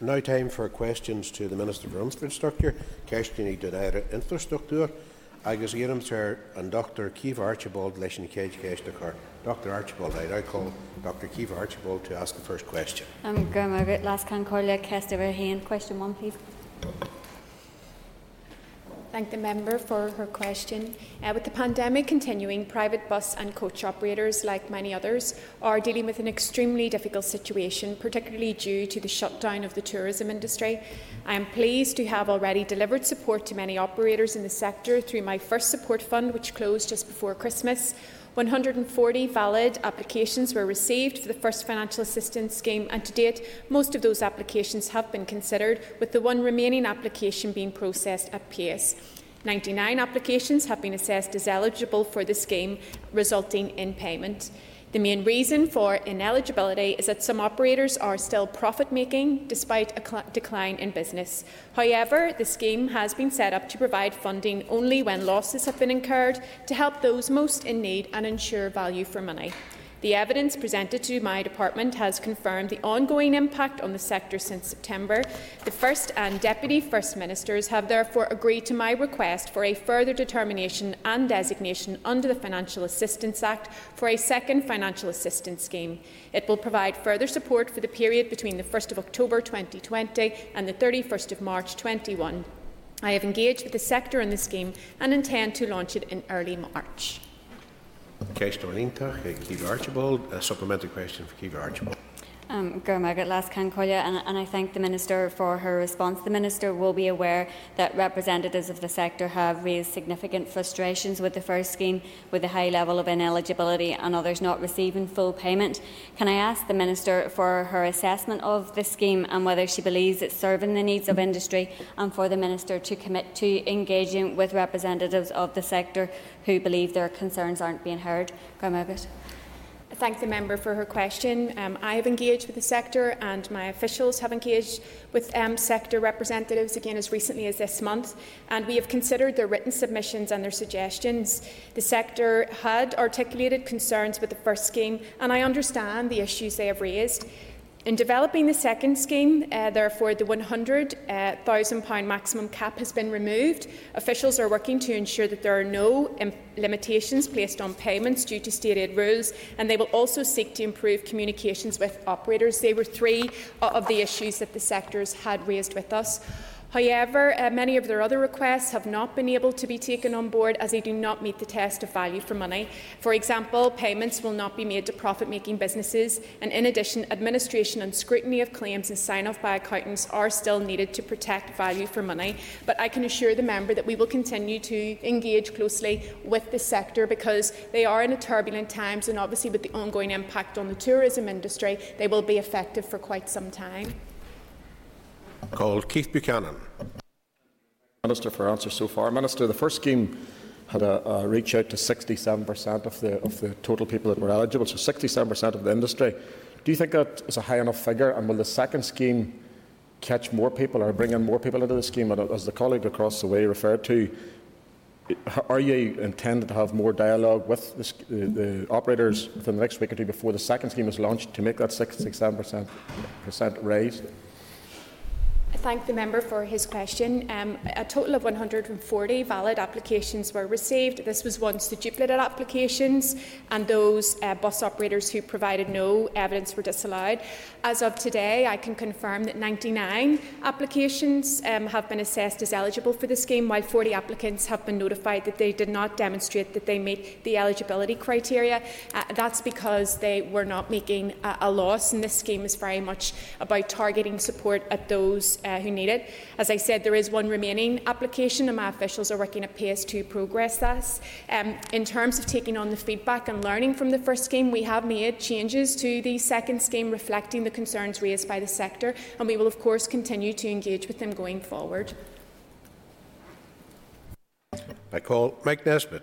Now time for questions to the Minister for Infrastructure, Kerstin Dunair Infrastructure, agus Iram Sir and Dr. Keith Archibald Leshin Cage Keshdakar. Dr. Archibald, I call Dr. Keith Archibald to ask the first question. I'm going to last can call you Question one, please. Thank the member for her question. Uh, with the pandemic continuing, private bus and coach operators, like many others, are dealing with an extremely difficult situation, particularly due to the shutdown of the tourism industry. I am pleased to have already delivered support to many operators in the sector through my first support fund, which closed just before Christmas. 140 valid applications were received for the first financial assistance scheme, and to date, most of those applications have been considered, with the one remaining application being processed at pace. 99 applications have been assessed as eligible for the scheme, resulting in payment. The main reason for ineligibility is that some operators are still profit making despite a decline in business. However, the scheme has been set up to provide funding only when losses have been incurred to help those most in need and ensure value for money. The evidence presented to my department has confirmed the ongoing impact on the sector since September. The First and Deputy First Ministers have therefore agreed to my request for a further determination and designation under the Financial Assistance Act for a second financial assistance scheme. It will provide further support for the period between the 1st of October 2020 and the 31st of March 2021. I have engaged with the sector on the scheme and intend to launch it in early March. Ceist Caoimhe Archibald. A supplementary question for Caoimhe Archibald. Um, last can call you, and, and I thank the Minister for her response. The Minister will be aware that representatives of the sector have raised significant frustrations with the first scheme, with the high level of ineligibility and others not receiving full payment. Can I ask the Minister for her assessment of the scheme and whether she believes it's serving the needs of industry, and for the Minister to commit to engaging with representatives of the sector who believe their concerns aren't being heard? Graham thank the member for her question. Um, I have engaged with the sector and my officials have engaged with um, sector representatives again as recently as this month and we have considered their written submissions and their suggestions. The sector had articulated concerns with the first scheme and I understand the issues they have raised. In developing the second scheme, uh, therefore, the £100,000 uh, maximum cap has been removed. Officials are working to ensure that there are no limitations placed on payments due to state aid rules, and they will also seek to improve communications with operators. They were three of the issues that the sectors had raised with us. However, uh, many of their other requests have not been able to be taken on board as they do not meet the test of value for money. For example, payments will not be made to profit-making businesses, and in addition, administration and scrutiny of claims and sign-off by accountants are still needed to protect value for money. But I can assure the member that we will continue to engage closely with the sector because they are in a turbulent times, and obviously with the ongoing impact on the tourism industry, they will be effective for quite some time called Keith Buchanan. Minister for answer so far. Minister, the first scheme had a, a reach out to 67% of the, of the total people that were eligible, so 67% of the industry. Do you think that is a high enough figure? And will the second scheme catch more people or bring in more people into the scheme? And as the colleague across the way referred to, are you intended to have more dialogue with the, the, the, operators within the next week or two before the second scheme is launched to make that 67% raise? Thank the member for his question. Um, a total of 140 valid applications were received. This was once the duplicate applications and those uh, bus operators who provided no evidence were disallowed. As of today, I can confirm that 99 applications um, have been assessed as eligible for the scheme, while 40 applicants have been notified that they did not demonstrate that they meet the eligibility criteria. Uh, that's because they were not making a, a loss, and this scheme is very much about targeting support at those uh, who need it. As I said, there is one remaining application, and my officials are working at pace to progress that. Um, in terms of taking on the feedback and learning from the first scheme, we have made changes to the second scheme reflecting the concerns raised by the sector, and we will, of course, continue to engage with them going forward. I call Mike Nesbitt.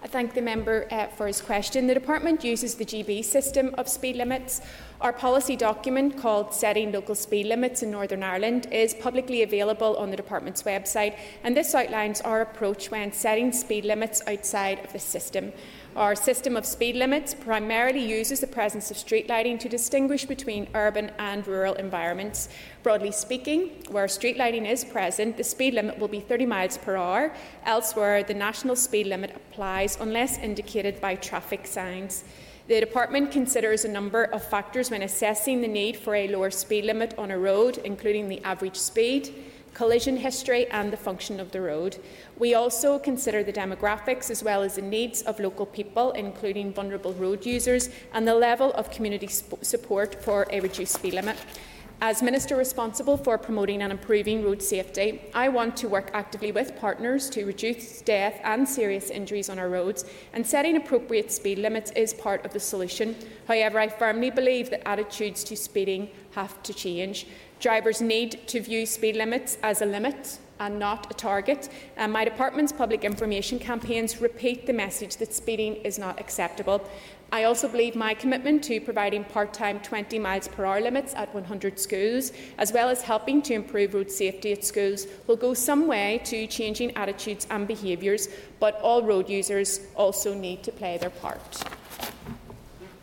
I thank the member uh, for his question. The Department uses the GB system of speed limits. Our policy document, called Setting Local Speed Limits in Northern Ireland, is publicly available on the Department's website, and this outlines our approach when setting speed limits outside of the system. Our system of speed limits primarily uses the presence of street lighting to distinguish between urban and rural environments. Broadly speaking, where street lighting is present, the speed limit will be 30 miles per hour. Elsewhere, the national speed limit applies unless indicated by traffic signs. The Department considers a number of factors when assessing the need for a lower speed limit on a road, including the average speed, collision history, and the function of the road. We also consider the demographics as well as the needs of local people, including vulnerable road users, and the level of community support for a reduced speed limit. As Minister responsible for promoting and improving road safety, I want to work actively with partners to reduce death and serious injuries on our roads, and setting appropriate speed limits is part of the solution. However, I firmly believe that attitudes to speeding have to change. Drivers need to view speed limits as a limit and not a target. And my department's public information campaigns repeat the message that speeding is not acceptable. I also believe my commitment to providing part-time 20 miles per hour limits at 100 schools, as well as helping to improve road safety at schools, will go some way to changing attitudes and behaviours, but all road users also need to play their part.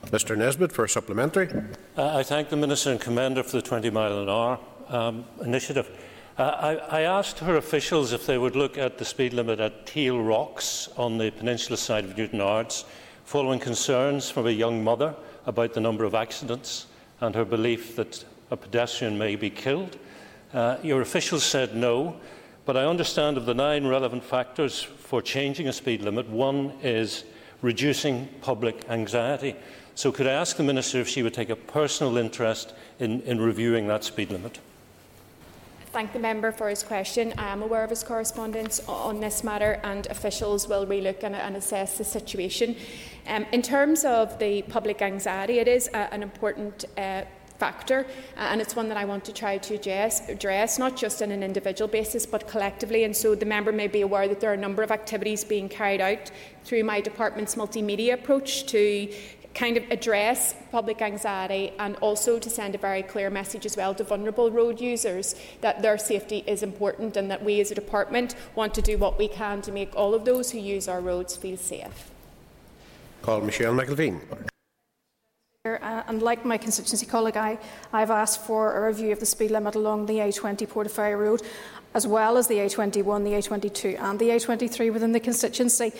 Mr Nesbitt for a supplementary. Uh, I thank the Minister and Commander for the 20 mile an hour um, initiative. Uh, I, I, asked her officials if they would look at the speed limit at Teal Rocks on the peninsula side of Newtownards following concerns from a young mother about the number of accidents and her belief that a pedestrian may be killed. Uh, your officials said no, but I understand of the nine relevant factors for changing a speed limit, one is reducing public anxiety. So, could I ask the Minister if she would take a personal interest in, in reviewing that speed limit? thank the member for his question. I am aware of his correspondence on this matter, and officials will relook and, and assess the situation. Um, in terms of the public anxiety, it is a, an important uh, factor, and it's one that I want to try to address, address, not just on an individual basis, but collectively. And so the member may be aware that there are a number of activities being carried out through my department's multimedia approach to kind of address public anxiety and also to send a very clear message as well to vulnerable road users that their safety is important and that we as a department want to do what we can to make all of those who use our roads feel safe. Call Michelle McIlveen. Uh, and like my constituency colleague, I, I've asked for a review of the speed limit along the A20 Portaferry Road, as well as the A21, the A22 and the A23 within the constituency,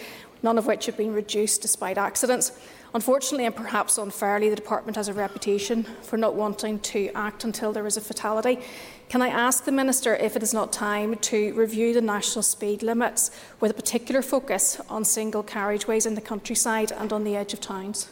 none of which have been reduced despite accidents. Unfortunately and perhaps unfairly, the department has a reputation for not wanting to act until there is a fatality. Can I ask the Minister if it is not time to review the national speed limits with a particular focus on single carriageways in the countryside and on the edge of towns?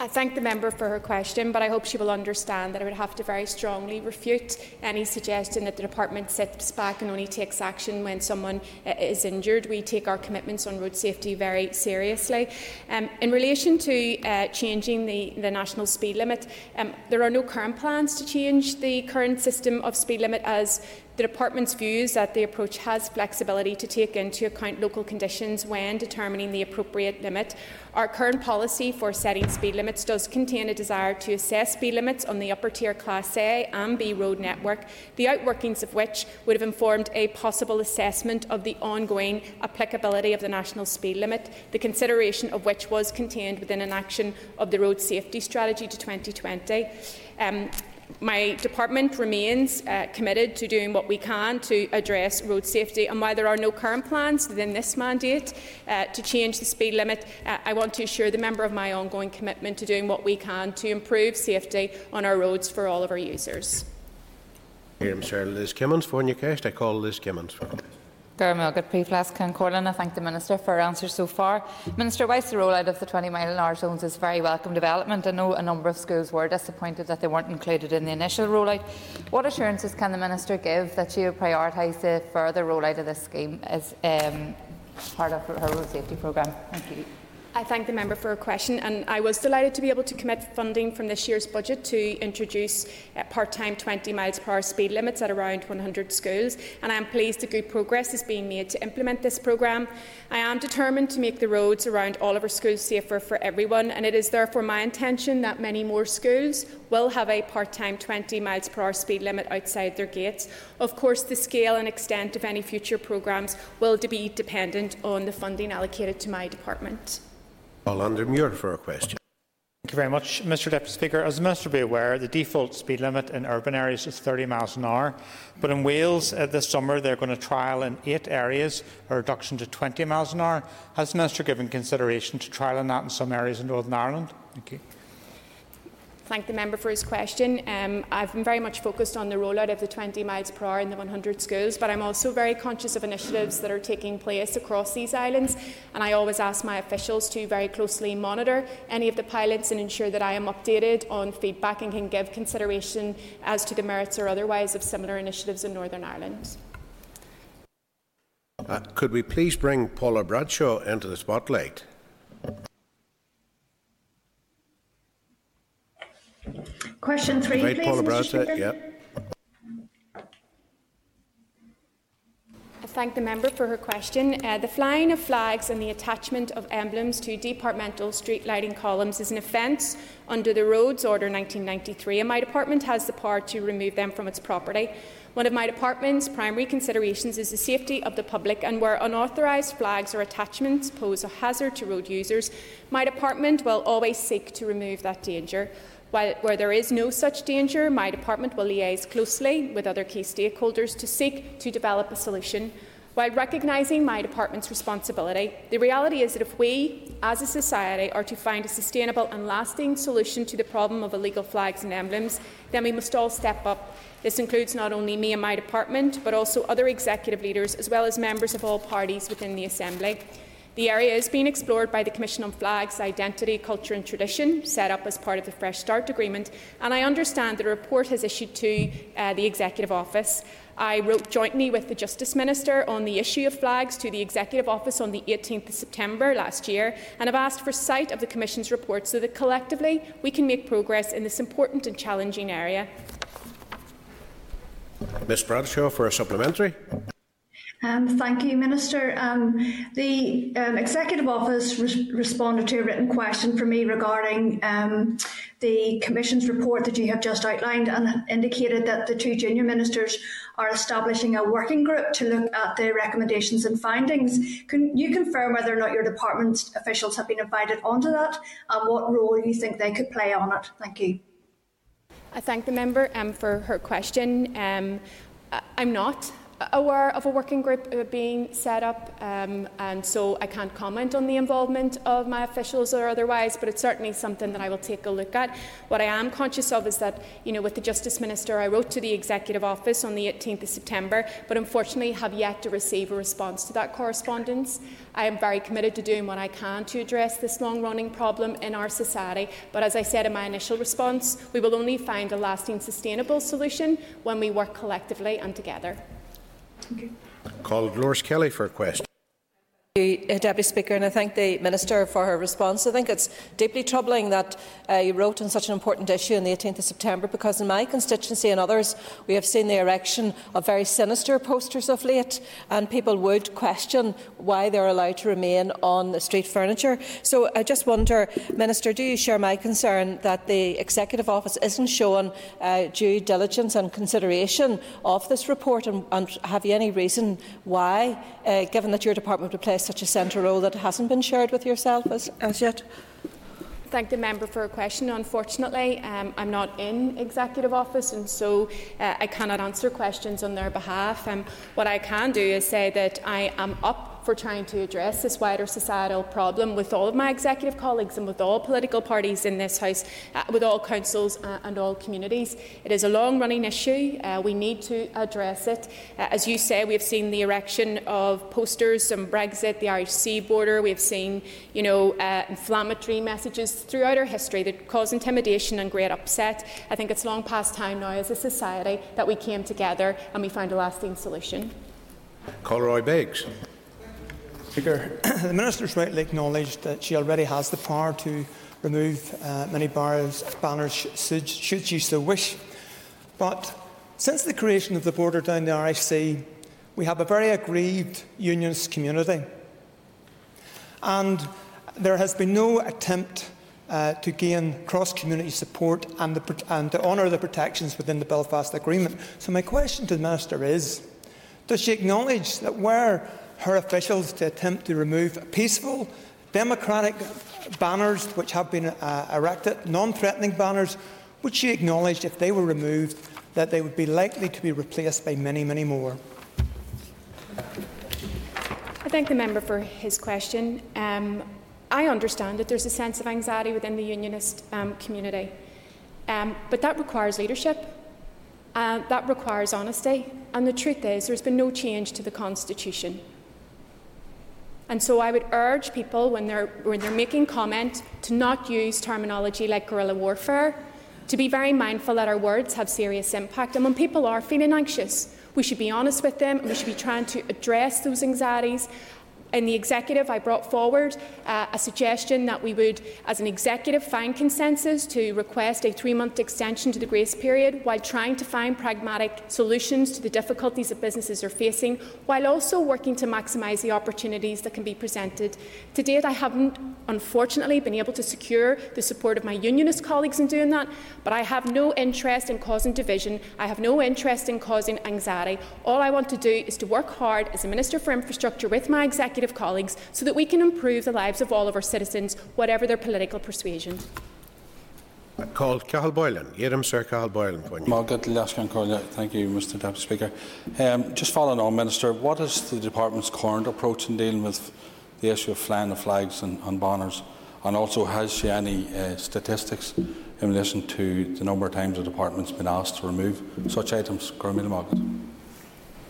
I thank the member for her question, but I hope she will understand that I would have to very strongly refute any suggestion that the department sits back and only takes action when someone uh, is injured. We take our commitments on road safety very seriously. Um, in relation to uh, changing the, the, national speed limit, um, there are no current plans to change the current system of speed limit as the Department's views that the approach has flexibility to take into account local conditions when determining the appropriate limit. Our current policy for setting speed limits does contain a desire to assess speed limits on the upper tier Class A and B road network, the outworkings of which would have informed a possible assessment of the ongoing applicability of the national speed limit, the consideration of which was contained within an action of the Road Safety Strategy to 2020. Um, my department remains uh, committed to doing what we can to address road safety. And while there are no current plans within this mandate uh, to change the speed limit, uh, I want to assure the member of my ongoing commitment to doing what we can to improve safety on our roads for all of our users. Here, Sir Liz Kimmins for Newcastle. I call Liz Kimmins. For. Corlin. I thank the Minister for her answers so far. Minister, whilst the rollout of the 20 mile an hour zones is very welcome development, I know a number of schools were disappointed that they weren't included in the initial rollout. What assurances can the Minister give that she will prioritise the further rollout of this scheme as um, part of her road safety programme? Thank you. I thank the member for her question, and I was delighted to be able to commit funding from this year's budget to introduce uh, part-time 20 miles per hour speed limits at around 100 schools, and I am pleased that good progress is being made to implement this programme. I am determined to make the roads around all of our schools safer for everyone, and it is therefore my intention that many more schools will have a part-time 20 miles per hour speed limit outside their gates. Of course, the scale and extent of any future programmes will be dependent on the funding allocated to my department. Paul Muir for a question. Thank you very much, Mr Deputy Speaker. As the Minister will be aware, the default speed limit in urban areas is 30 miles an hour. But in Wales uh, this summer, they're going to trial in eight areas a reduction to 20 miles an hour. Has the Minister given consideration to trialling that in some areas in Northern Ireland? Thank you thank the member for his question. Um, I've been very much focused on the rollout of the 20 miles per hour in the 100 schools, but I'm also very conscious of initiatives that are taking place across these islands, and I always ask my officials to very closely monitor any of the pilots and ensure that I am updated on feedback and can give consideration as to the merits or otherwise of similar initiatives in Northern Ireland. Uh, could we please bring Paula Bradshaw into the spotlight? Question three, please, Paula Mr. Speaker. Yep. I thank the member for her question. Uh, the flying of flags and the attachment of emblems to departmental street lighting columns is an offence under the Roads Order 1993, and my department has the power to remove them from its property. One of my department's primary considerations is the safety of the public, and where unauthorised flags or attachments pose a hazard to road users, my department will always seek to remove that danger. While, where there is no such danger, my department will liaise closely with other key stakeholders to seek to develop a solution. While recognising my department's responsibility, the reality is that if we, as a society, are to find a sustainable and lasting solution to the problem of illegal flags and emblems, then we must all step up. This includes not only me and my department, but also other executive leaders, as well as members of all parties within the Assembly. The area is being explored by the Commission on Flags, Identity, Culture and Tradition, set up as part of the Fresh Start Agreement, and I understand that a report has issued to uh, the Executive Office. I wrote jointly with the Justice Minister on the issue of flags to the Executive Office on the 18th of September last year and have asked for sight of the Commission's report so that collectively we can make progress in this important and challenging area. Ms Bradshaw for a supplementary. Um, thank you, Minister. Um, the um, Executive Office re responded to a written question from me regarding um, the Commission's report that you have just outlined and indicated that the two junior ministers are establishing a working group to look at the recommendations and findings. Can you confirm whether or not your department's officials have been invited onto that and what role you think they could play on it? Thank you. I thank the member um, for her question. Um, I'm not aware of a working group uh, being set up, um, and so I can't comment on the involvement of my officials or otherwise, but it's certainly something that I will take a look at. What I am conscious of is that, you know, with the Justice Minister, I wrote to the Executive Office on the 18th of September, but unfortunately have yet to receive a response to that correspondence. I am very committed to doing what I can to address this long running problem in our society, but as I said in my initial response, we will only find a lasting, sustainable solution when we work collectively and together. Okay. Call Dolores Kelly for a question. Uh, Deputy Speaker, and I thank the Minister for her response. I think it's deeply troubling that uh, you wrote on such an important issue on the 18th of September because in my constituency and others we have seen the erection of very sinister posters of late and people would question why they're allowed to remain on the street furniture. So I just wonder, Minister, do you share my concern that the Executive Office isn't showing uh, due diligence and consideration of this report and, and have you any reason why, uh, given that your department would play such a central role that hasn't been shared with yourself as, as yet? Thank the member for a question. Unfortunately, um, I'm not in executive office, and so uh, I cannot answer questions on their behalf. Um, what I can do is say that I am up for trying to address this wider societal problem with all of my executive colleagues and with all political parties in this House, uh, with all councils uh, and all communities. It is a long running issue. Uh, we need to address it. Uh, as you say, we have seen the erection of posters on Brexit, the Irish Sea border. We have seen you know, uh, inflammatory messages throughout our history that cause intimidation and great upset. I think it's long past time now as a society that we came together and we found a lasting solution. Colroy Beggs. Speaker, the Minister has rightly acknowledged that she already has the power to remove uh, many banners, banners should, should she so wish. But since the creation of the border down the Irish Sea, we have a very aggrieved unionist community. And there has been no attempt uh, to gain cross community support and, the, and to honour the protections within the Belfast Agreement. So, my question to the Minister is Does she acknowledge that were her officials to attempt to remove peaceful, democratic banners which have been uh, erected, non threatening banners, would she acknowledge if they were removed that they would be likely to be replaced by many, many more? I thank the member for his question. Um, I understand that there's a sense of anxiety within the unionist um, community, um, but that requires leadership. Uh, that requires honesty. And the truth is, there's been no change to the Constitution. And so I would urge people when they're, when they're making comment to not use terminology like guerrilla warfare, to be very mindful that our words have serious impact. And when people are feeling anxious, we should be honest with them and we should be trying to address those anxieties in the executive, I brought forward uh, a suggestion that we would, as an executive, find consensus to request a three month extension to the grace period while trying to find pragmatic solutions to the difficulties that businesses are facing, while also working to maximise the opportunities that can be presented. To date, I haven't, unfortunately, been able to secure the support of my unionist colleagues in doing that, but I have no interest in causing division. I have no interest in causing anxiety. All I want to do is to work hard as a Minister for Infrastructure with my executive executive colleagues so that we can improve the lives of all of our citizens, whatever their political persuasion. Called Cathal Boylan. Yerim Sir Cathal Boylan. Thank you, Mr Deputy Speaker. Um, just following on, Minister, what is the Department's current approach in dealing with the issue of flying the flags and, and banners? And also, has she any uh, statistics in relation to the number of times the Department's been asked to remove such items? I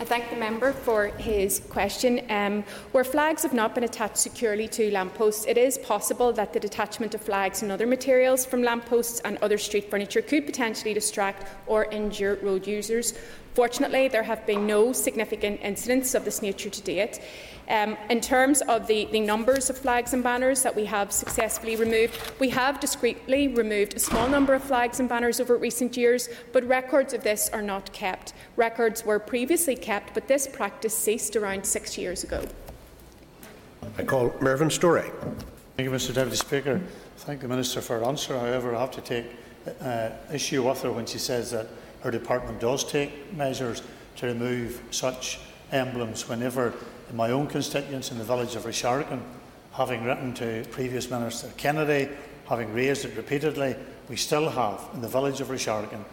thank the member for his question. Um, where flags have not been attached securely to lampposts, it is possible that the detachment of flags and other materials from lampposts and other street furniture could potentially distract or injure road users. Fortunately, there have been no significant incidents of this nature to date. Um, in terms of the, the, numbers of flags and banners that we have successfully removed, we have discreetly removed a small number of flags and banners over recent years, but records of this are not kept. Records were previously kept, but this practice ceased around six years ago. I call Mervyn Storey. Thank you, Mr Deputy Speaker. Thank the Minister for her answer. However, I have to take uh, issue with her when she says that her department does take measures to remove such emblems whenever in my own constituents in the village of Risharkin, having written to previous Minister Kennedy, having raised it repeatedly, we still have in the village of Risharkin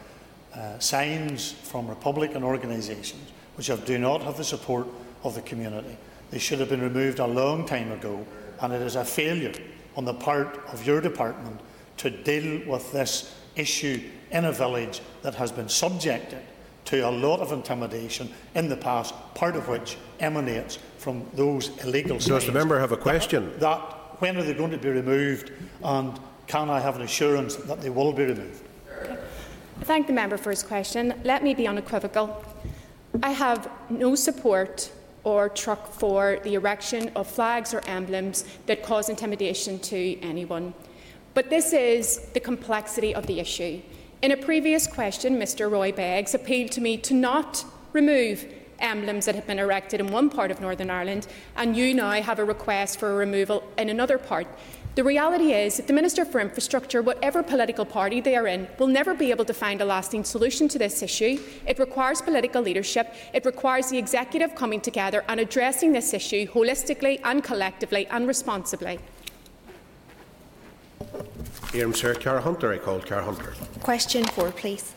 uh, signs from Republican organisations which have, do not have the support of the community. They should have been removed a long time ago, and it is a failure on the part of your department to deal with this issue in a village that has been subjected to a lot of intimidation in the past, part of which emanates from those illegal signs. Does the member have a question? That, that, when are they going to be removed, and can I have an assurance that they will be removed? I thank the member for his question. Let me be unequivocal. I have no support or truck for the erection of flags or emblems that cause intimidation to anyone. But this is the complexity of the issue. In a previous question, Mr Roy Beggs appealed to me to not remove emblems that have been erected in one part of Northern Ireland, and you now have a request for a removal in another part. The reality is that the Minister for Infrastructure, whatever political party they are in, will never be able to find a lasting solution to this issue. It requires political leadership. It requires the executive coming together and addressing this issue holistically and collectively and responsibly. Here, Sir Cara Hunter. I called Cara Hunter. Question four, please.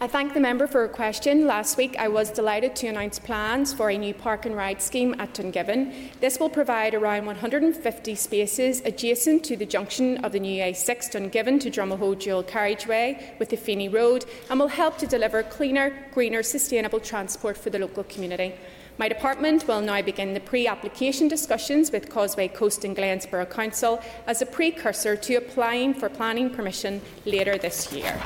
I thank the member for her question. Last week, I was delighted to announce plans for a new park and ride scheme at Dungiven. This will provide around 150 spaces adjacent to the junction of the new A6 Dungiven to Drumahoe dual carriageway with the Feeney Road and will help to deliver cleaner, greener, sustainable transport for the local community. My department will now begin the pre-application discussions with Causeway Coast and Glens Borough Council as a precursor to applying for planning permission later this year.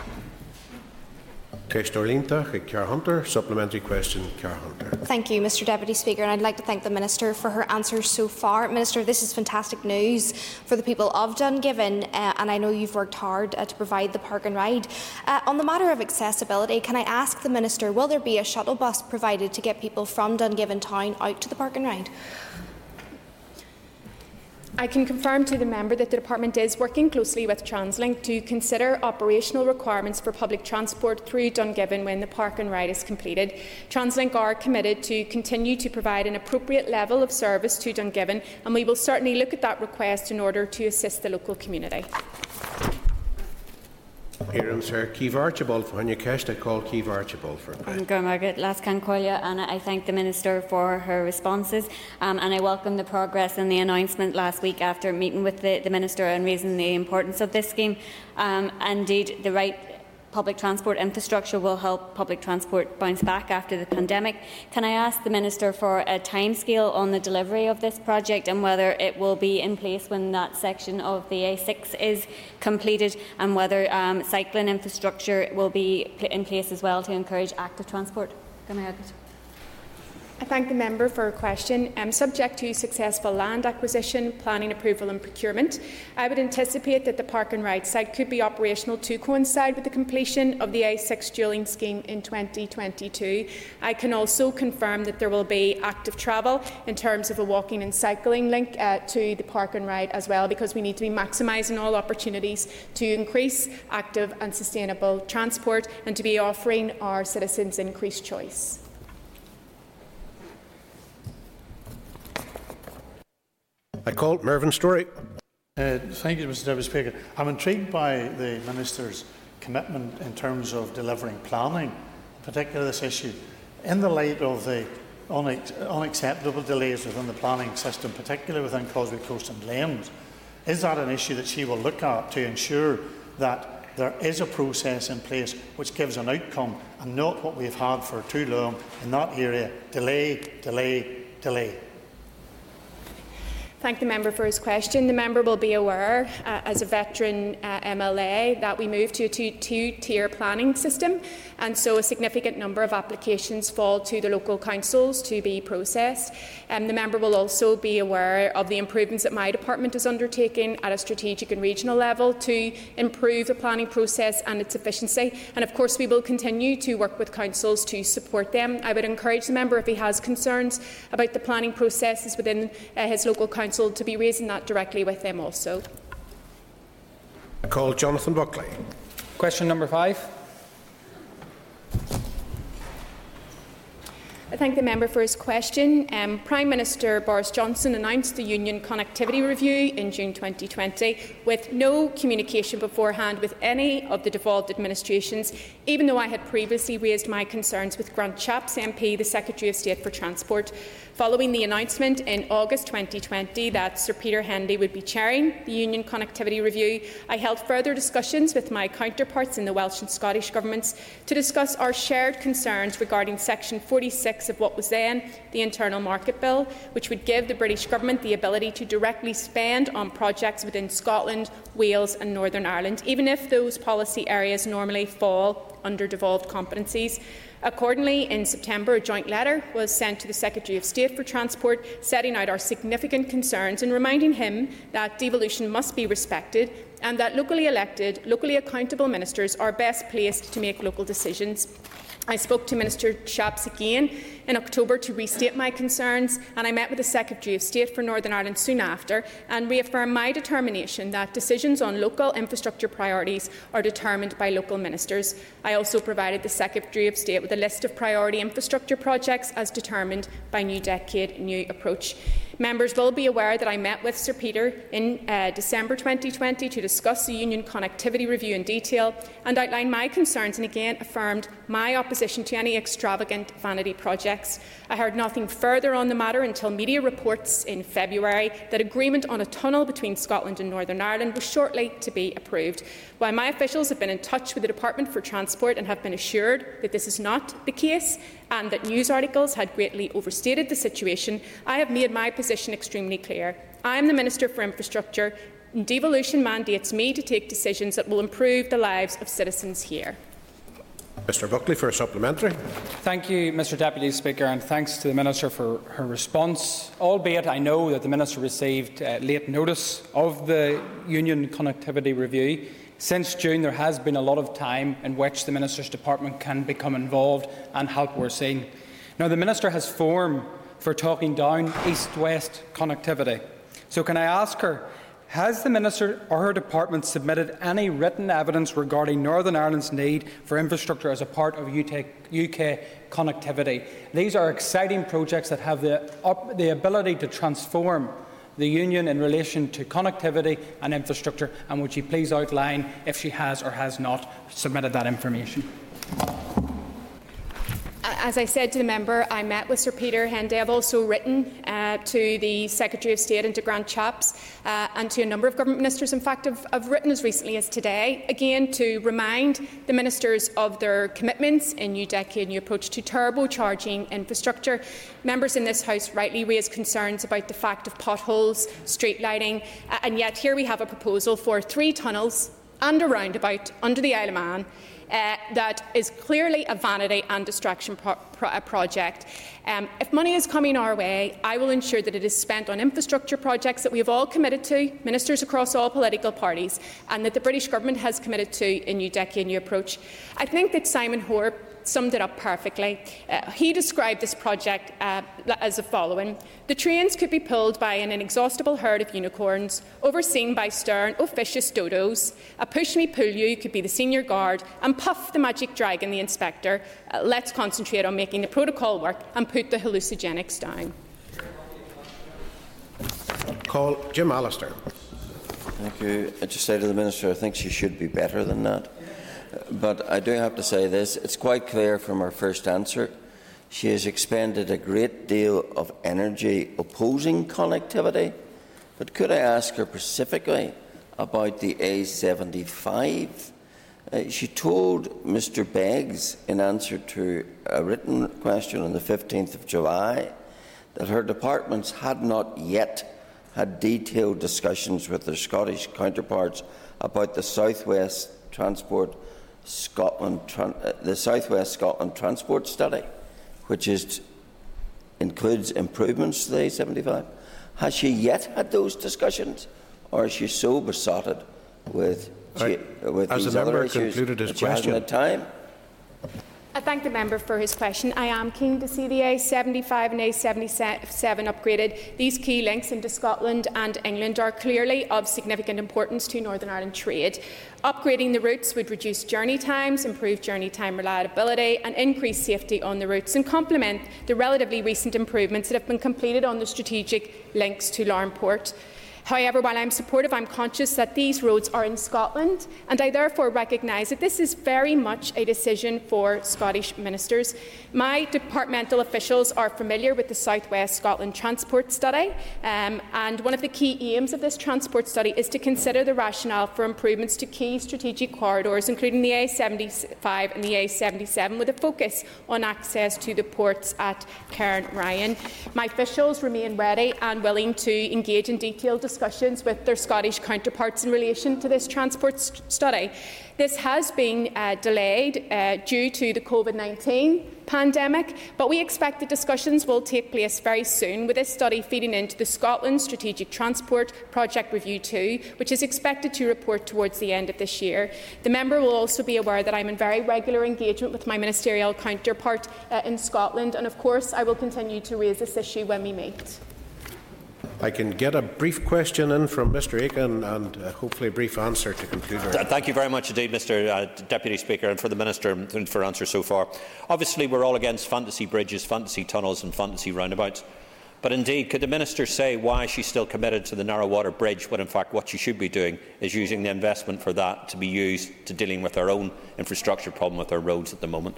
Keistorlinta, Cara Hunter. Supplementary question, Hunter. Thank you, Mr Deputy Speaker, and I'd like to thank the Minister for her answers so far. Minister, this is fantastic news for the people of Dungiven, uh, and I know you've worked hard uh, to provide the park and ride. Uh, on the matter of accessibility, can I ask the Minister, will there be a shuttle bus provided to get people from Dungiven town out to the park and ride? I can confirm to the member that the Department is working closely with TransLink to consider operational requirements for public transport through Dungiven when the park and ride is completed. TransLink are committed to continue to provide an appropriate level of service to Dungiven, and we will certainly look at that request in order to assist the local community. Caoimhe Archibald for Honeycast. I call Caoimhe Archibald for question. Margaret Lascan and I thank the Minister for her responses um, and I welcome the progress and the announcement last week after meeting with the, the Minister and raising the importance of this scheme. Um, indeed, the right public transport infrastructure will help public transport bounce back after the pandemic. Can I ask the Minister for a timescale on the delivery of this project and whether it will be in place when that section of the A6 is completed and whether um, cycling infrastructure will be in place as well to encourage active transport? Can I thank the member for her question. Um, subject to successful land acquisition, planning approval and procurement, I would anticipate that the park and ride site could be operational to coincide with the completion of the A6 dualling scheme in 2022. I can also confirm that there will be active travel in terms of a walking and cycling link uh, to the park and ride as well because we need to be maximising all opportunities to increase active and sustainable transport and to be offering our citizens increased choice. I call Mervyn Storey. Uh, thank you, Mr Deputy Speaker. I'm intrigued by the Minister's commitment in terms of delivering planning, particularly this issue, in the light of the unacceptable delays within the planning system, particularly within Causeway Coast and Lames. Is that an issue that she will look at to ensure that there is a process in place which gives an outcome and not what we've had for too long in that area delay, delay, delay? Thank the member for his question. The member will be aware, uh, as a veteran uh, MLA, that we moved to a two-tier planning system, and so a significant number of applications fall to the local councils to be processed. Um, the member will also be aware of the improvements that my department is undertaking at a strategic and regional level to improve the planning process and its efficiency. And of course, we will continue to work with councils to support them. I would encourage the member, if he has concerns about the planning processes within uh, his local council, Council to be raising that directly with them also. I call Jonathan Buckley. Question number five. I thank the member for his question. Um, Prime Minister Boris Johnson announced the Union Connectivity Review in June 2020 with no communication beforehand with any of the devolved administrations, even though I had previously raised my concerns with Grant Shapps MP, the Secretary of State for Transport. Following the announcement in August 2020 that Sir Peter Hendy would be chairing the Union Connectivity Review, I held further discussions with my counterparts in the Welsh and Scottish governments to discuss our shared concerns regarding Section 46 of what was then the Internal Market Bill, which would give the British Government the ability to directly spend on projects within Scotland, Wales and Northern Ireland, even if those policy areas normally fall under devolved competencies. Accordingly, in September, a joint letter was sent to the Secretary of State for Transport, setting out our significant concerns and reminding him that devolution must be respected and that locally elected, locally accountable ministers are best placed to make local decisions. I spoke to Minister Shapps again in October to restate my concerns, and I met with the Secretary of State for Northern Ireland soon after and reaffirmed my determination that decisions on local infrastructure priorities are determined by local ministers. I also provided the Secretary of State with a list of priority infrastructure projects as determined by New Decade New Approach. Members will be aware that I met with Sir Peter in uh, December 2020 to discuss the Union Connectivity Review in detail and outline my concerns and again affirmed my opposition to any extravagant vanity I heard nothing further on the matter until media reports in February that agreement on a tunnel between Scotland and Northern Ireland was shortly to be approved. While my officials have been in touch with the Department for Transport and have been assured that this is not the case, and that news articles had greatly overstated the situation, I have made my position extremely clear. I am the Minister for Infrastructure, and devolution mandates me to take decisions that will improve the lives of citizens here. Mr Buckley for a supplementary. Thank you, Mr Deputy Speaker, and thanks to the Minister for her response. Albeit I know that the Minister received uh, late notice of the Union Connectivity Review. Since June, there has been a lot of time in which the Minister's Department can become involved and help we're seeing. Now, the Minister has form for talking down east-west connectivity. So can I ask her, has the Minister or her department submitted any written evidence regarding Northern Ireland's need for infrastructure as a part of UK, UK connectivity? These are exciting projects that have the, up, the ability to transform the Union in relation to connectivity and infrastructure, and would she please outline if she has or has not submitted that information? As I said to the member, I met with Sir Peter Hendy. I've also written uh, to the Secretary of State and to Grant Shapps uh, and to a number of government ministers. In fact, I've, I've, written as recently as today, again, to remind the ministers of their commitments in New Decade New Approach to turbocharging infrastructure. Members in this House rightly raise concerns about the fact of potholes, street lighting, uh, and yet here we have a proposal for three tunnels and a roundabout under the Isle of Man uh, that is clearly a vanity and distraction pro pro project. Um, if money is coming our way, I will ensure that it is spent on infrastructure projects that we have all committed to, ministers across all political parties, and that the British Government has committed to in New Decade New Approach. I think that Simon Hoare summed it up perfectly. Uh, he described this project uh, as the following The trains could be pulled by an inexhaustible herd of unicorns, overseen by stern, officious dodos. A push me pull you could be the senior guard, and Puff the magic dragon, the inspector. Uh, let's concentrate on making the protocol work and put the hallucinogenics down. Call Jim Allister. Thank you. I just say to the Minister, I think she should be better than that. But I do have to say this it's quite clear from her first answer. She has expended a great deal of energy opposing connectivity. But could I ask her specifically about the A75? Uh, she told Mr. Beggs, in answer to a written question on the 15th of July, that her departments had not yet had detailed discussions with their Scottish counterparts about the South West Transport Scotland, uh, the Southwest Scotland Transport Study, which is, includes improvements to the A75. Has she yet had those discussions, or is she so besotted with, right. with As these the other issues concluded his that she hasn't had time? I thank the member for his question. I am keen to see the A75 and A77 upgraded. These key links into Scotland and England are clearly of significant importance to Northern Ireland trade. Upgrading the routes would reduce journey times, improve journey time reliability, and increase safety on the routes, and complement the relatively recent improvements that have been completed on the strategic links to Larne Port. However, while I'm supportive, I'm conscious that these roads are in Scotland, and I therefore recognise that this is very much a decision for Scottish ministers. My departmental officials are familiar with the South West Scotland Transport Study, um, and one of the key aims of this transport study is to consider the rationale for improvements to key strategic corridors, including the A75 and the A77, with a focus on access to the ports at Cairnryan. My officials remain ready and willing to engage in detailed discussions discussions with their Scottish counterparts in relation to this transport st study. This has been uh, delayed uh, due to the COVID 19 pandemic, but we expect the discussions will take place very soon, with this study feeding into the Scotland Strategic Transport Project Review 2, which is expected to report towards the end of this year. The member will also be aware that I'm in very regular engagement with my ministerial counterpart uh, in Scotland, and of course I will continue to raise this issue when we meet. I can get a brief question in from Mr Aiken and uh, hopefully a brief answer to conclude. Thank you very much indeed, Mr uh, Deputy Speaker, and for the Minister for answer so far. Obviously, we're all against fantasy bridges, fantasy tunnels and fantasy roundabouts. But indeed, could the Minister say why she's still committed to the narrow water bridge when in fact what she should be doing is using the investment for that to be used to dealing with our own infrastructure problem with our roads at the moment?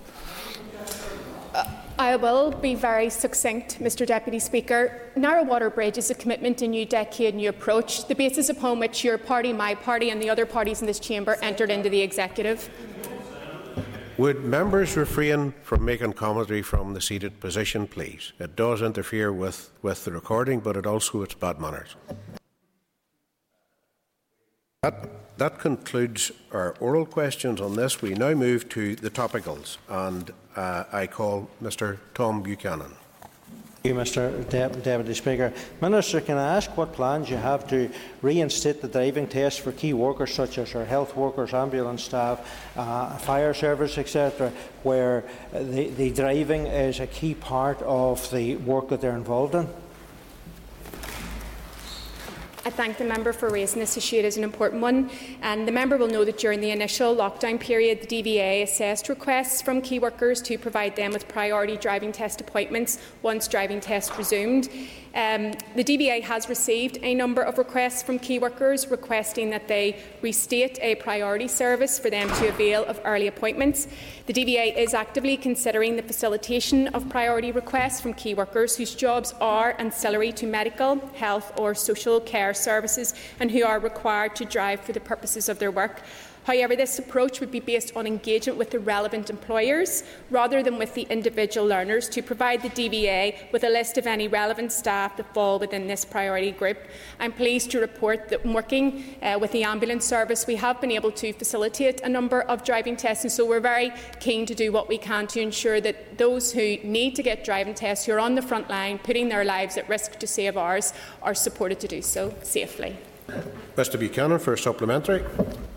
I will be very succinct, Mr Deputy Speaker. Narrow Water Bridge is a commitment to new decade, new approach, the basis upon which your party, my party and the other parties in this chamber entered into the executive. Would members refrain from making commentary from the seated position, please? It does interfere with, with the recording, but it also it's bad manners. That, that concludes our oral questions on this. We now move to the topicals, and uh, I call Mr Tom Buchanan. Thank you, Mr De Deputy Speaker. Minister, can I ask what plans you have to reinstate the driving test for key workers such as our health workers, ambulance staff, uh, fire service, etc., where the, the driving is a key part of the work that they're involved in? I thank the member for raising this issue. It is an important one. And the member will know that during the initial lockdown period, the DVA assessed requests from key workers to provide them with priority driving test appointments once driving tests resumed. Um, the DVA has received a number of requests from key workers requesting that they restate a priority service for them to avail of early appointments. The DVA is actively considering the facilitation of priority requests from key workers whose jobs are ancillary to medical, health or social care services and who are required to drive for the purposes of their work. However, this approach would be based on engagement with the relevant employers rather than with the individual learners to provide the DVA with a list of any relevant staff that fall within this priority group. I'm pleased to report that working uh, with the ambulance service, we have been able to facilitate a number of driving tests, and so we're very keen to do what we can to ensure that those who need to get driving tests, who are on the front line, putting their lives at risk to save ours, are supported to do so safely. Mr Buchanan for a supplementary.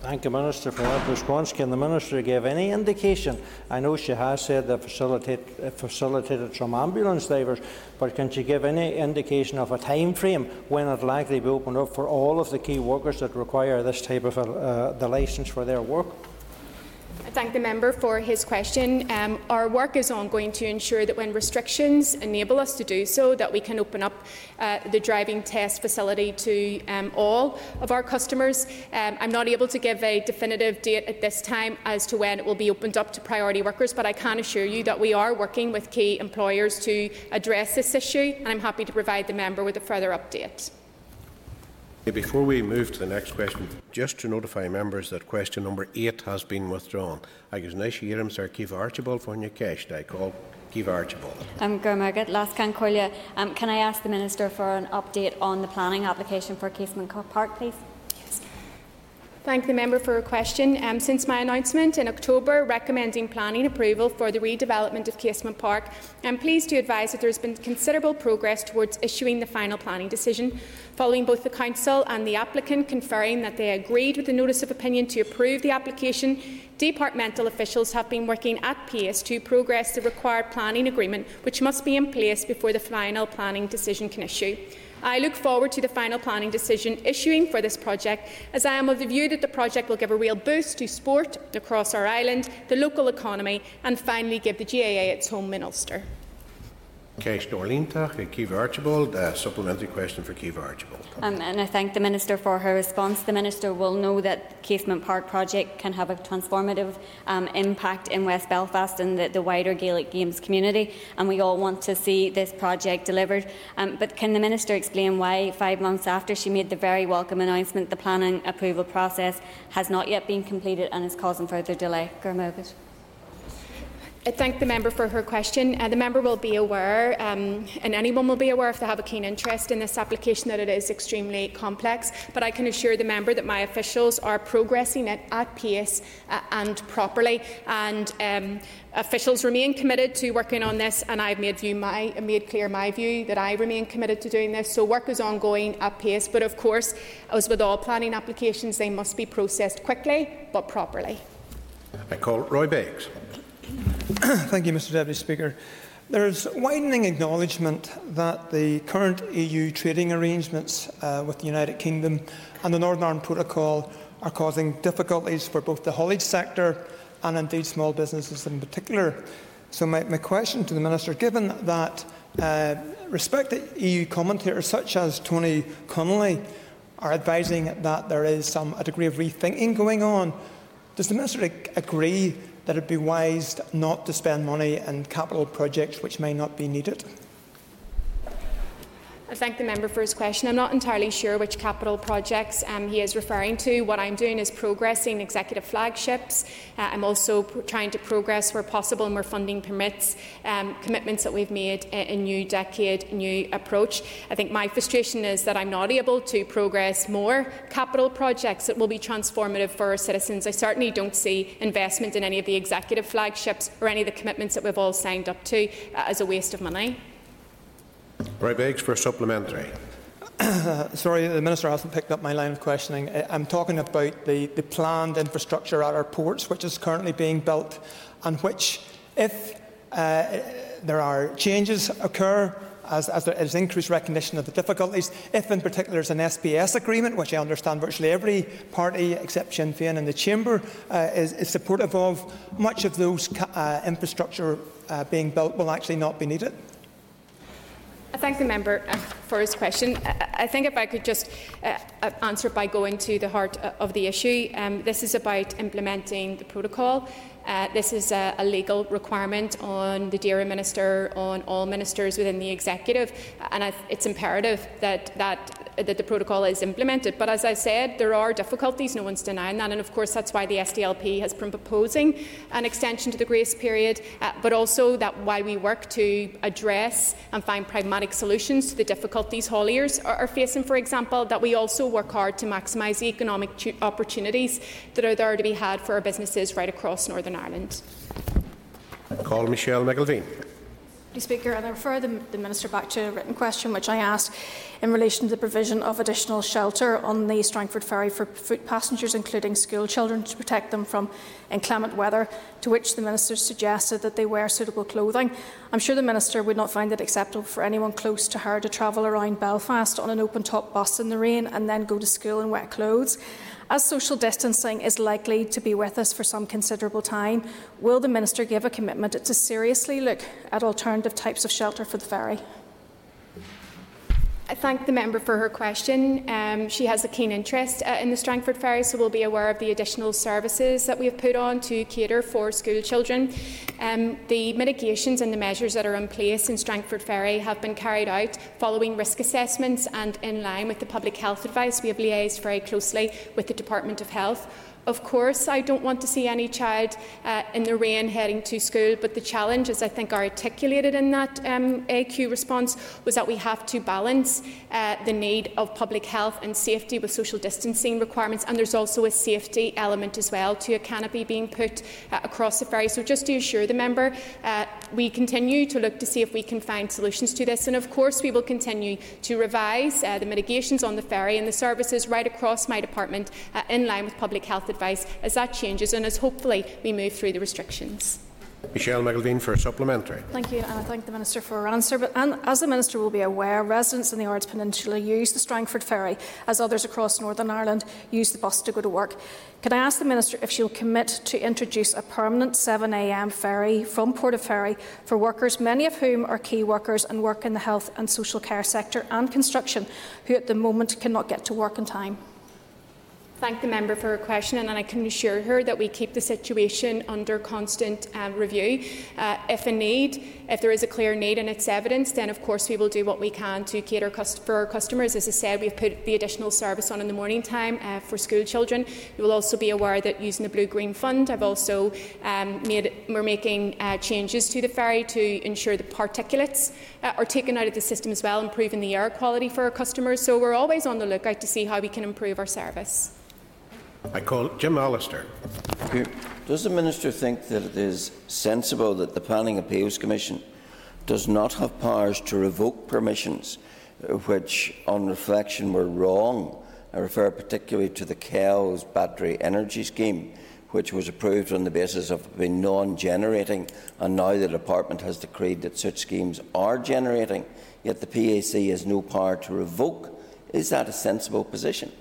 Thank you, Minister, for that response. Can the Minister give any indication? I know she has said that facilitate, facilitated some ambulance drivers, but can she give any indication of a time frame when it will likely be opened up for all of the key workers that require this type of uh, the licence for their work? I thank the member for his question. Um, our work is ongoing to ensure that when restrictions enable us to do so, that we can open up uh, the driving test facility to um, all of our customers. Um, I'm not able to give a definitive date at this time as to when it will be opened up to priority workers, but I can assure you that we are working with key employers to address this issue, and I'm happy to provide the member with a further update. Before we move to the next question, just to notify members that question number eight has been withdrawn. Agus na siarm Sir Caoimhe Archibald your cash. I call Caoimhe Archibald. Um, Gurmagat, last can um, Can I ask the Minister for an update on the planning application for Casement Park, please? Thank the member for her question. Um, since my announcement in October recommending planning approval for the redevelopment of Casement Park, I'm pleased to advise that there has been considerable progress towards issuing the final planning decision, following both the Council and the applicant conferring that they agreed with the notice of opinion to approve the application. Departmental officials have been working at pace to progress the required planning agreement, which must be in place before the final planning decision can issue. I look forward to the final planning decision issuing for this project, as I am of the view that the project will give a real boost to sport across our island, the local economy, and finally give the GAA its home in Ulster. Cash Norlintach, Caoimhe Archibald, a supplementary question for Caoimhe Archibald. Um, and I thank the Minister for her response. The Minister will know that Casement Park project can have a transformative um, impact in West Belfast and the, the, wider Gaelic Games community, and we all want to see this project delivered. Um, but can the Minister explain why, five months after she made the very welcome announcement, the planning approval process has not yet been completed and is causing further delay? Gurmogit. I thank the member for her question. Uh, the member will be aware, um, and anyone will be aware if they have a keen interest in this application, that it is extremely complex. But I can assure the member that my officials are progressing it at pace uh, and properly. And um, officials remain committed to working on this, and I've made, my, made clear my view that I remain committed to doing this. So work is ongoing at pace. But of course, as with all planning applications, they must be processed quickly but properly. I call Roy Beggs. Thank you, Mr Deputy Speaker. There is widening acknowledgement that the current EU trading arrangements uh, with the United Kingdom and the Northern Ireland Protocol are causing difficulties for both the haulage sector and indeed small businesses in particular. So my, my question to the Minister, given that uh, respected EU commentators such as Tony Connelly are advising that there is some a degree of rethinking going on, does the Minister agree that it would be wise not to spend money in capital projects which may not be needed? I thank the member for his question. I'm not entirely sure which capital projects um, he is referring to. What I'm doing is progressing executive flagships. Uh, I'm also trying to progress, where possible and where funding permits, um, commitments that we've made a, a new decade, new approach. I think my frustration is that I'm not able to progress more capital projects that will be transformative for our citizens. I certainly don't see investment in any of the executive flagships or any of the commitments that we've all signed up to uh, as a waste of money. Roy Beggs for a supplementary. Sorry, the Minister hasn't picked up my line of questioning. I'm talking about the, the planned infrastructure at our ports, which is currently being built, and which, if uh, there are changes occur, as, as there is increased recognition of the difficulties, if in particular there's an SPS agreement, which I understand virtually every party except Sinn Féin in the Chamber uh, is, is, supportive of, much of those uh, infrastructure uh, being built will actually not be needed. I thank the member uh, for his question. I think if I could just uh, uh, answer by going to the heart of the issue, um, this is about implementing the protocol. Uh, this is a, a, legal requirement on the DAERA Minister, on all ministers within the executive, and I, it's imperative that that that the protocol is implemented. But as I said, there are difficulties, no one's denying that, and of course that's why the SDLP has been proposing an extension to the grace period, uh, but also that why we work to address and find pragmatic solutions to the difficulties hauliers are, are facing, for example, that we also work hard to maximise the economic opportunities that are there to be had for our businesses right across Northern Ireland. Call Michelle Deputy Speaker, and I refer the, the, Minister back to a written question which I asked in relation to the provision of additional shelter on the Strangford Ferry for foot passengers, including school children, to protect them from inclement weather, to which the Minister suggested that they wear suitable clothing. I'm sure the Minister would not find it acceptable for anyone close to her to travel around Belfast on an open-top bus in the rain and then go to school in wet clothes. As social distancing is likely to be with us for some considerable time, will the Minister give a commitment to seriously look at alternative types of shelter for the ferry? I thank the member for her question. Um, she has a keen interest uh, in the Strangford Ferry, so we will be aware of the additional services that we have put on to cater for school children. Um, the mitigations and the measures that are in place in Strangford Ferry have been carried out following risk assessments and in line with the public health advice. We have liaised very closely with the Department of Health of course, I don't want to see any child uh, in the rain heading to school, but the challenge, as I think are articulated in that um, AQ response, was that we have to balance uh, the need of public health and safety with social distancing requirements, and there's also a safety element as well to a canopy being put uh, across the ferry. So, just to assure the member, uh, we continue to look to see if we can find solutions to this, and of course, we will continue to revise uh, the mitigations on the ferry and the services right across my department uh, in line with public health advice as that changes and as hopefully we move through the restrictions. Michelle McIlveen for a supplementary. Thank you, and I thank the Minister for her answer. But and as the Minister will be aware, residents in the Ards Peninsula use the Strangford Ferry, as others across Northern Ireland use the bus to go to work. Can I ask the Minister if she will commit to introduce a permanent 7am ferry from Portaferry for workers, many of whom are key workers and work in the health and social care sector and construction, who at the moment cannot get to work in time? Thank the member for her question, and I can assure her that we keep the situation under constant um, review. Uh, if a need, if there is a clear need and it's evidence, then of course we will do what we can to cater for our customers. As I said, we've put the additional service on in the morning time uh, for school children. You will also be aware that using the Blue Green Fund, I've also um, made, we're making uh, changes to the ferry to ensure the particulates uh, are taken out of the system as well, improving the air quality for our customers. So we're always on the lookout to see how we can improve our service. I call Jim Allister. Does the Minister think that it is sensible that the Planning Appeals Commission does not have powers to revoke permissions which, on reflection, were wrong? I refer particularly to the Kells Battery Energy Scheme, which was approved on the basis of being non-generating, and now the Department has decreed that such schemes are generating, yet the PAC has no power to revoke. Is that a sensible position?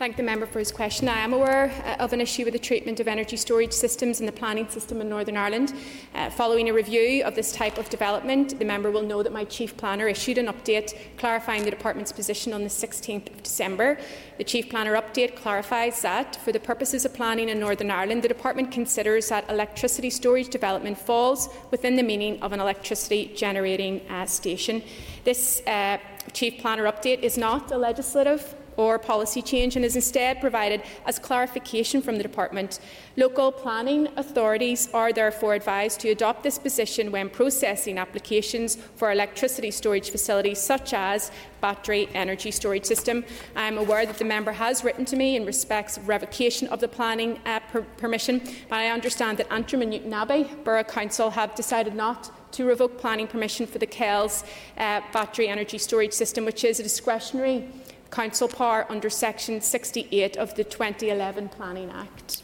Thank the member for his question. I am aware uh, of an issue with the treatment of energy storage systems in the planning system in Northern Ireland. Uh, following a review of this type of development, the member will know that my Chief Planner issued an update clarifying the Department's position on the 16th of December. The Chief Planner update clarifies that, for the purposes of planning in Northern Ireland, the Department considers that electricity storage development falls within the meaning of an electricity generating uh, station. This uh, Chief Planner update is not a legislative or policy change and is instead provided as clarification from the Department. Local planning authorities are therefore advised to adopt this position when processing applications for electricity storage facilities such as battery energy storage system. I am aware that the member has written to me in respects of revocation of the planning uh, per permission, but I understand that Antrim and Newtownabbey Borough Council have decided not to revoke planning permission for the Kells uh, battery energy storage system, which is a discretionary council power under Section 68 of the 2011 Planning Act.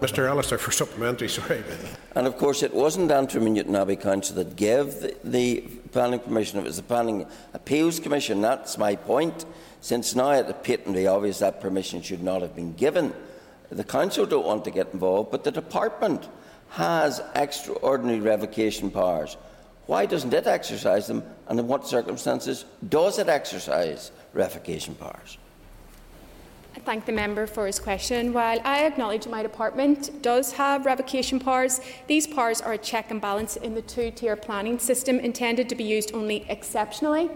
Mr Allister for supplementary, sorry. And of course, it wasn't Antrim and Newtownabbey Council that gave the, the, planning permission, it was the Planning Appeals Commission. That's my point. Since now it's patently obvious that permission should not have been given, the Council don't want to get involved, but the Department has extraordinary revocation powers. Why doesn't it exercise them, and in what circumstances does it exercise revocation powers? I thank the member for his question. While I acknowledge my department does have revocation powers, these powers are a check and balance in the two-tier planning system intended to be used only exceptionally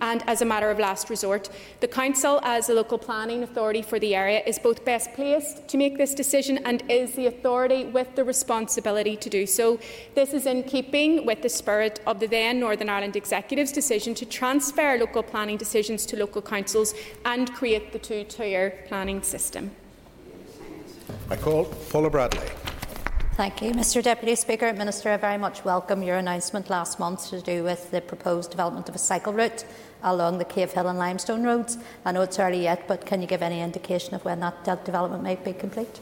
and as a matter of last resort. The Council, as a local planning authority for the area, is both best placed to make this decision and is the authority with the responsibility to do so. This is in keeping with the spirit of the then Northern Ireland Executive's decision to transfer local planning decisions to local councils and create the two-tier planning system. I call Paula Bradley. Thank you, Mr Deputy Speaker. Minister, I very much welcome your announcement last month to do with the proposed development of a cycle route along the Cave Hill and Limestone roads. I know it's early yet, but can you give any indication of when that development might be complete?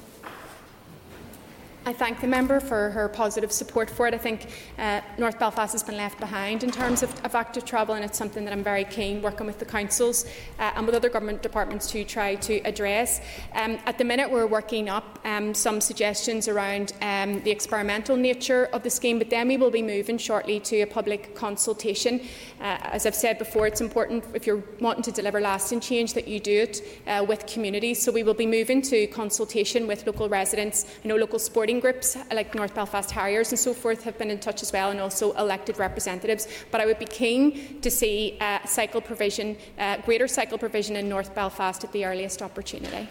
I thank the member for her positive support for it. I think uh, North Belfast has been left behind in terms of, of, active travel, and it's something that I'm very keen working with the councils uh, and with other government departments to try to address. Um, at the minute, we're working up um, some suggestions around um, the experimental nature of the scheme, but then we will be moving shortly to a public consultation. Uh, as I've said before, it's important if you're wanting to deliver lasting change that you do it uh, with communities. So we will be moving to consultation with local residents. Know local sporting sporting groups like North Belfast Harriers and so forth have been in touch as well, and also elected representatives. But I would be keen to see uh, cycle provision, uh, greater cycle provision in North Belfast at the earliest opportunity.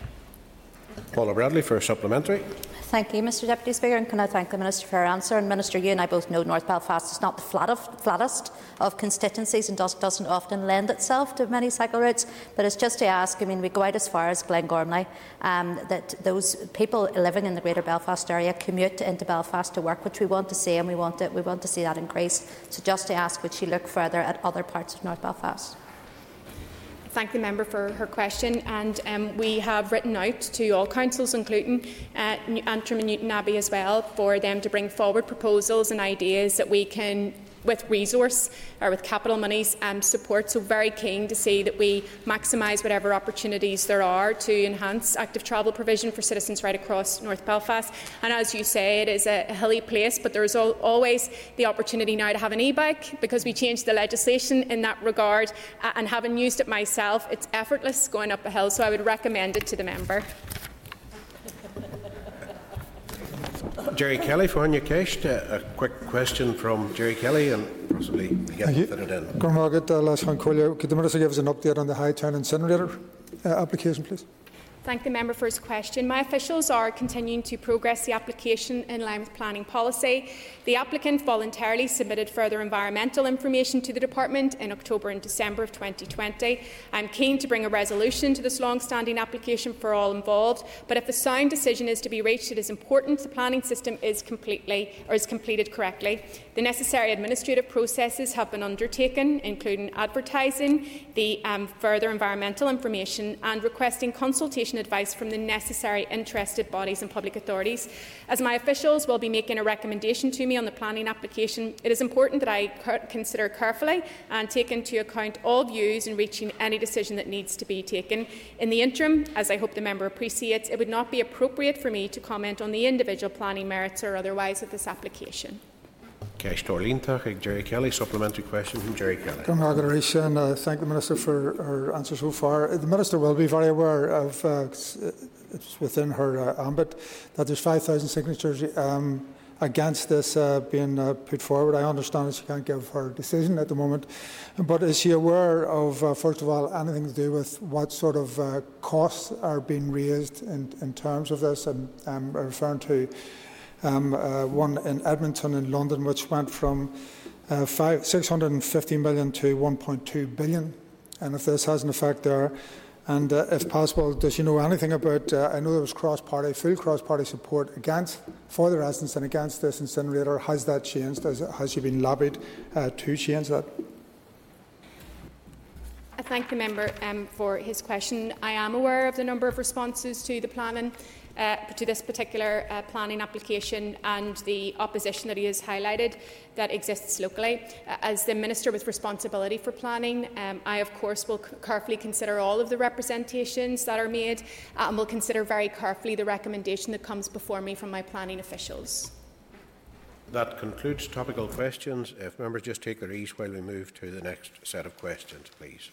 Paula Bradley for a supplementary. Thank you, Mr Deputy Speaker, and can I thank the Minister for her answer. And Minister, you and I both know North Belfast is not the flattest of constituencies and does, doesn't often lend itself to many cycle routes. But it's just to ask, I mean, we go out as far as Glengormley, um, that those people living in the Greater Belfast area commute into Belfast to work, which we want to see, and we want to, we want to see that increase. So just to ask, would she look further at other parts of North Belfast? Thank the member for her question. And um, we have written out to all councils, including uh, Antrim and Newtownabbey as well, for them to bring forward proposals and ideas that we can with resource or with capital monies um, support. So very keen to see that we maximise whatever opportunities there are to enhance active travel provision for citizens right across North Belfast. And as you say, it is a, hilly place, but there is al always the opportunity now to have an e-bike because we changed the legislation in that regard. Uh, and having used it myself, it's effortless going up a hill. So I would recommend it to the member. Gerry Kelly for Anya Kesh. A quick question from Gerry Kelly and possibly get it in. Could the Minister give us an update on the Hightown incinerator uh, application, please? Thank the member for his question. My officials are continuing to progress the application in line with planning policy. The applicant voluntarily submitted further environmental information to the Department in October and December of 2020. I'm keen to bring a resolution to this long-standing application for all involved, but if a sound decision is to be reached, it is important the planning system is completely or is completed correctly. The necessary administrative processes have been undertaken, including advertising the um, further environmental information and requesting consultation consultation advice from the necessary interested bodies and public authorities. As my officials will be making a recommendation to me on the planning application, it is important that I consider carefully and take into account all views in reaching any decision that needs to be taken. In the interim, as I hope the member appreciates, it would not be appropriate for me to comment on the individual planning merits or otherwise of this application. Ceist Orlíntaach Gerry Kelly. Supplementary question from Gerry Kelly. and uh, thank the Minister for her answer so far. The Minister will be very aware of, uh, it's within her uh, ambit, that there's 5,000 signatures um, against this uh, being uh, put forward. I understand that she can't give her decision at the moment, but is she aware of, uh, first of all, anything to do with what sort of uh, costs are being raised in, in terms of this? I'm referring to um, uh, one in Edmonton in London, which went from uh, five, 650 million to 1.2 billion. And if this has an effect there, and uh, if possible, does she know anything about? Uh, I know there was cross-party, full cross-party support against for the residents and against this incinerator. Has that changed? Has, has she been lobbied uh, to change that? I thank the member um, for his question. I am aware of the number of responses to the planning uh, to this particular uh, planning application and the opposition that he has highlighted that exists locally. Uh, as the Minister with responsibility for planning, um, I of course will carefully consider all of the representations that are made uh, and will consider very carefully the recommendation that comes before me from my planning officials. That concludes topical questions. If members just take their ease while we move to the next set of questions, please.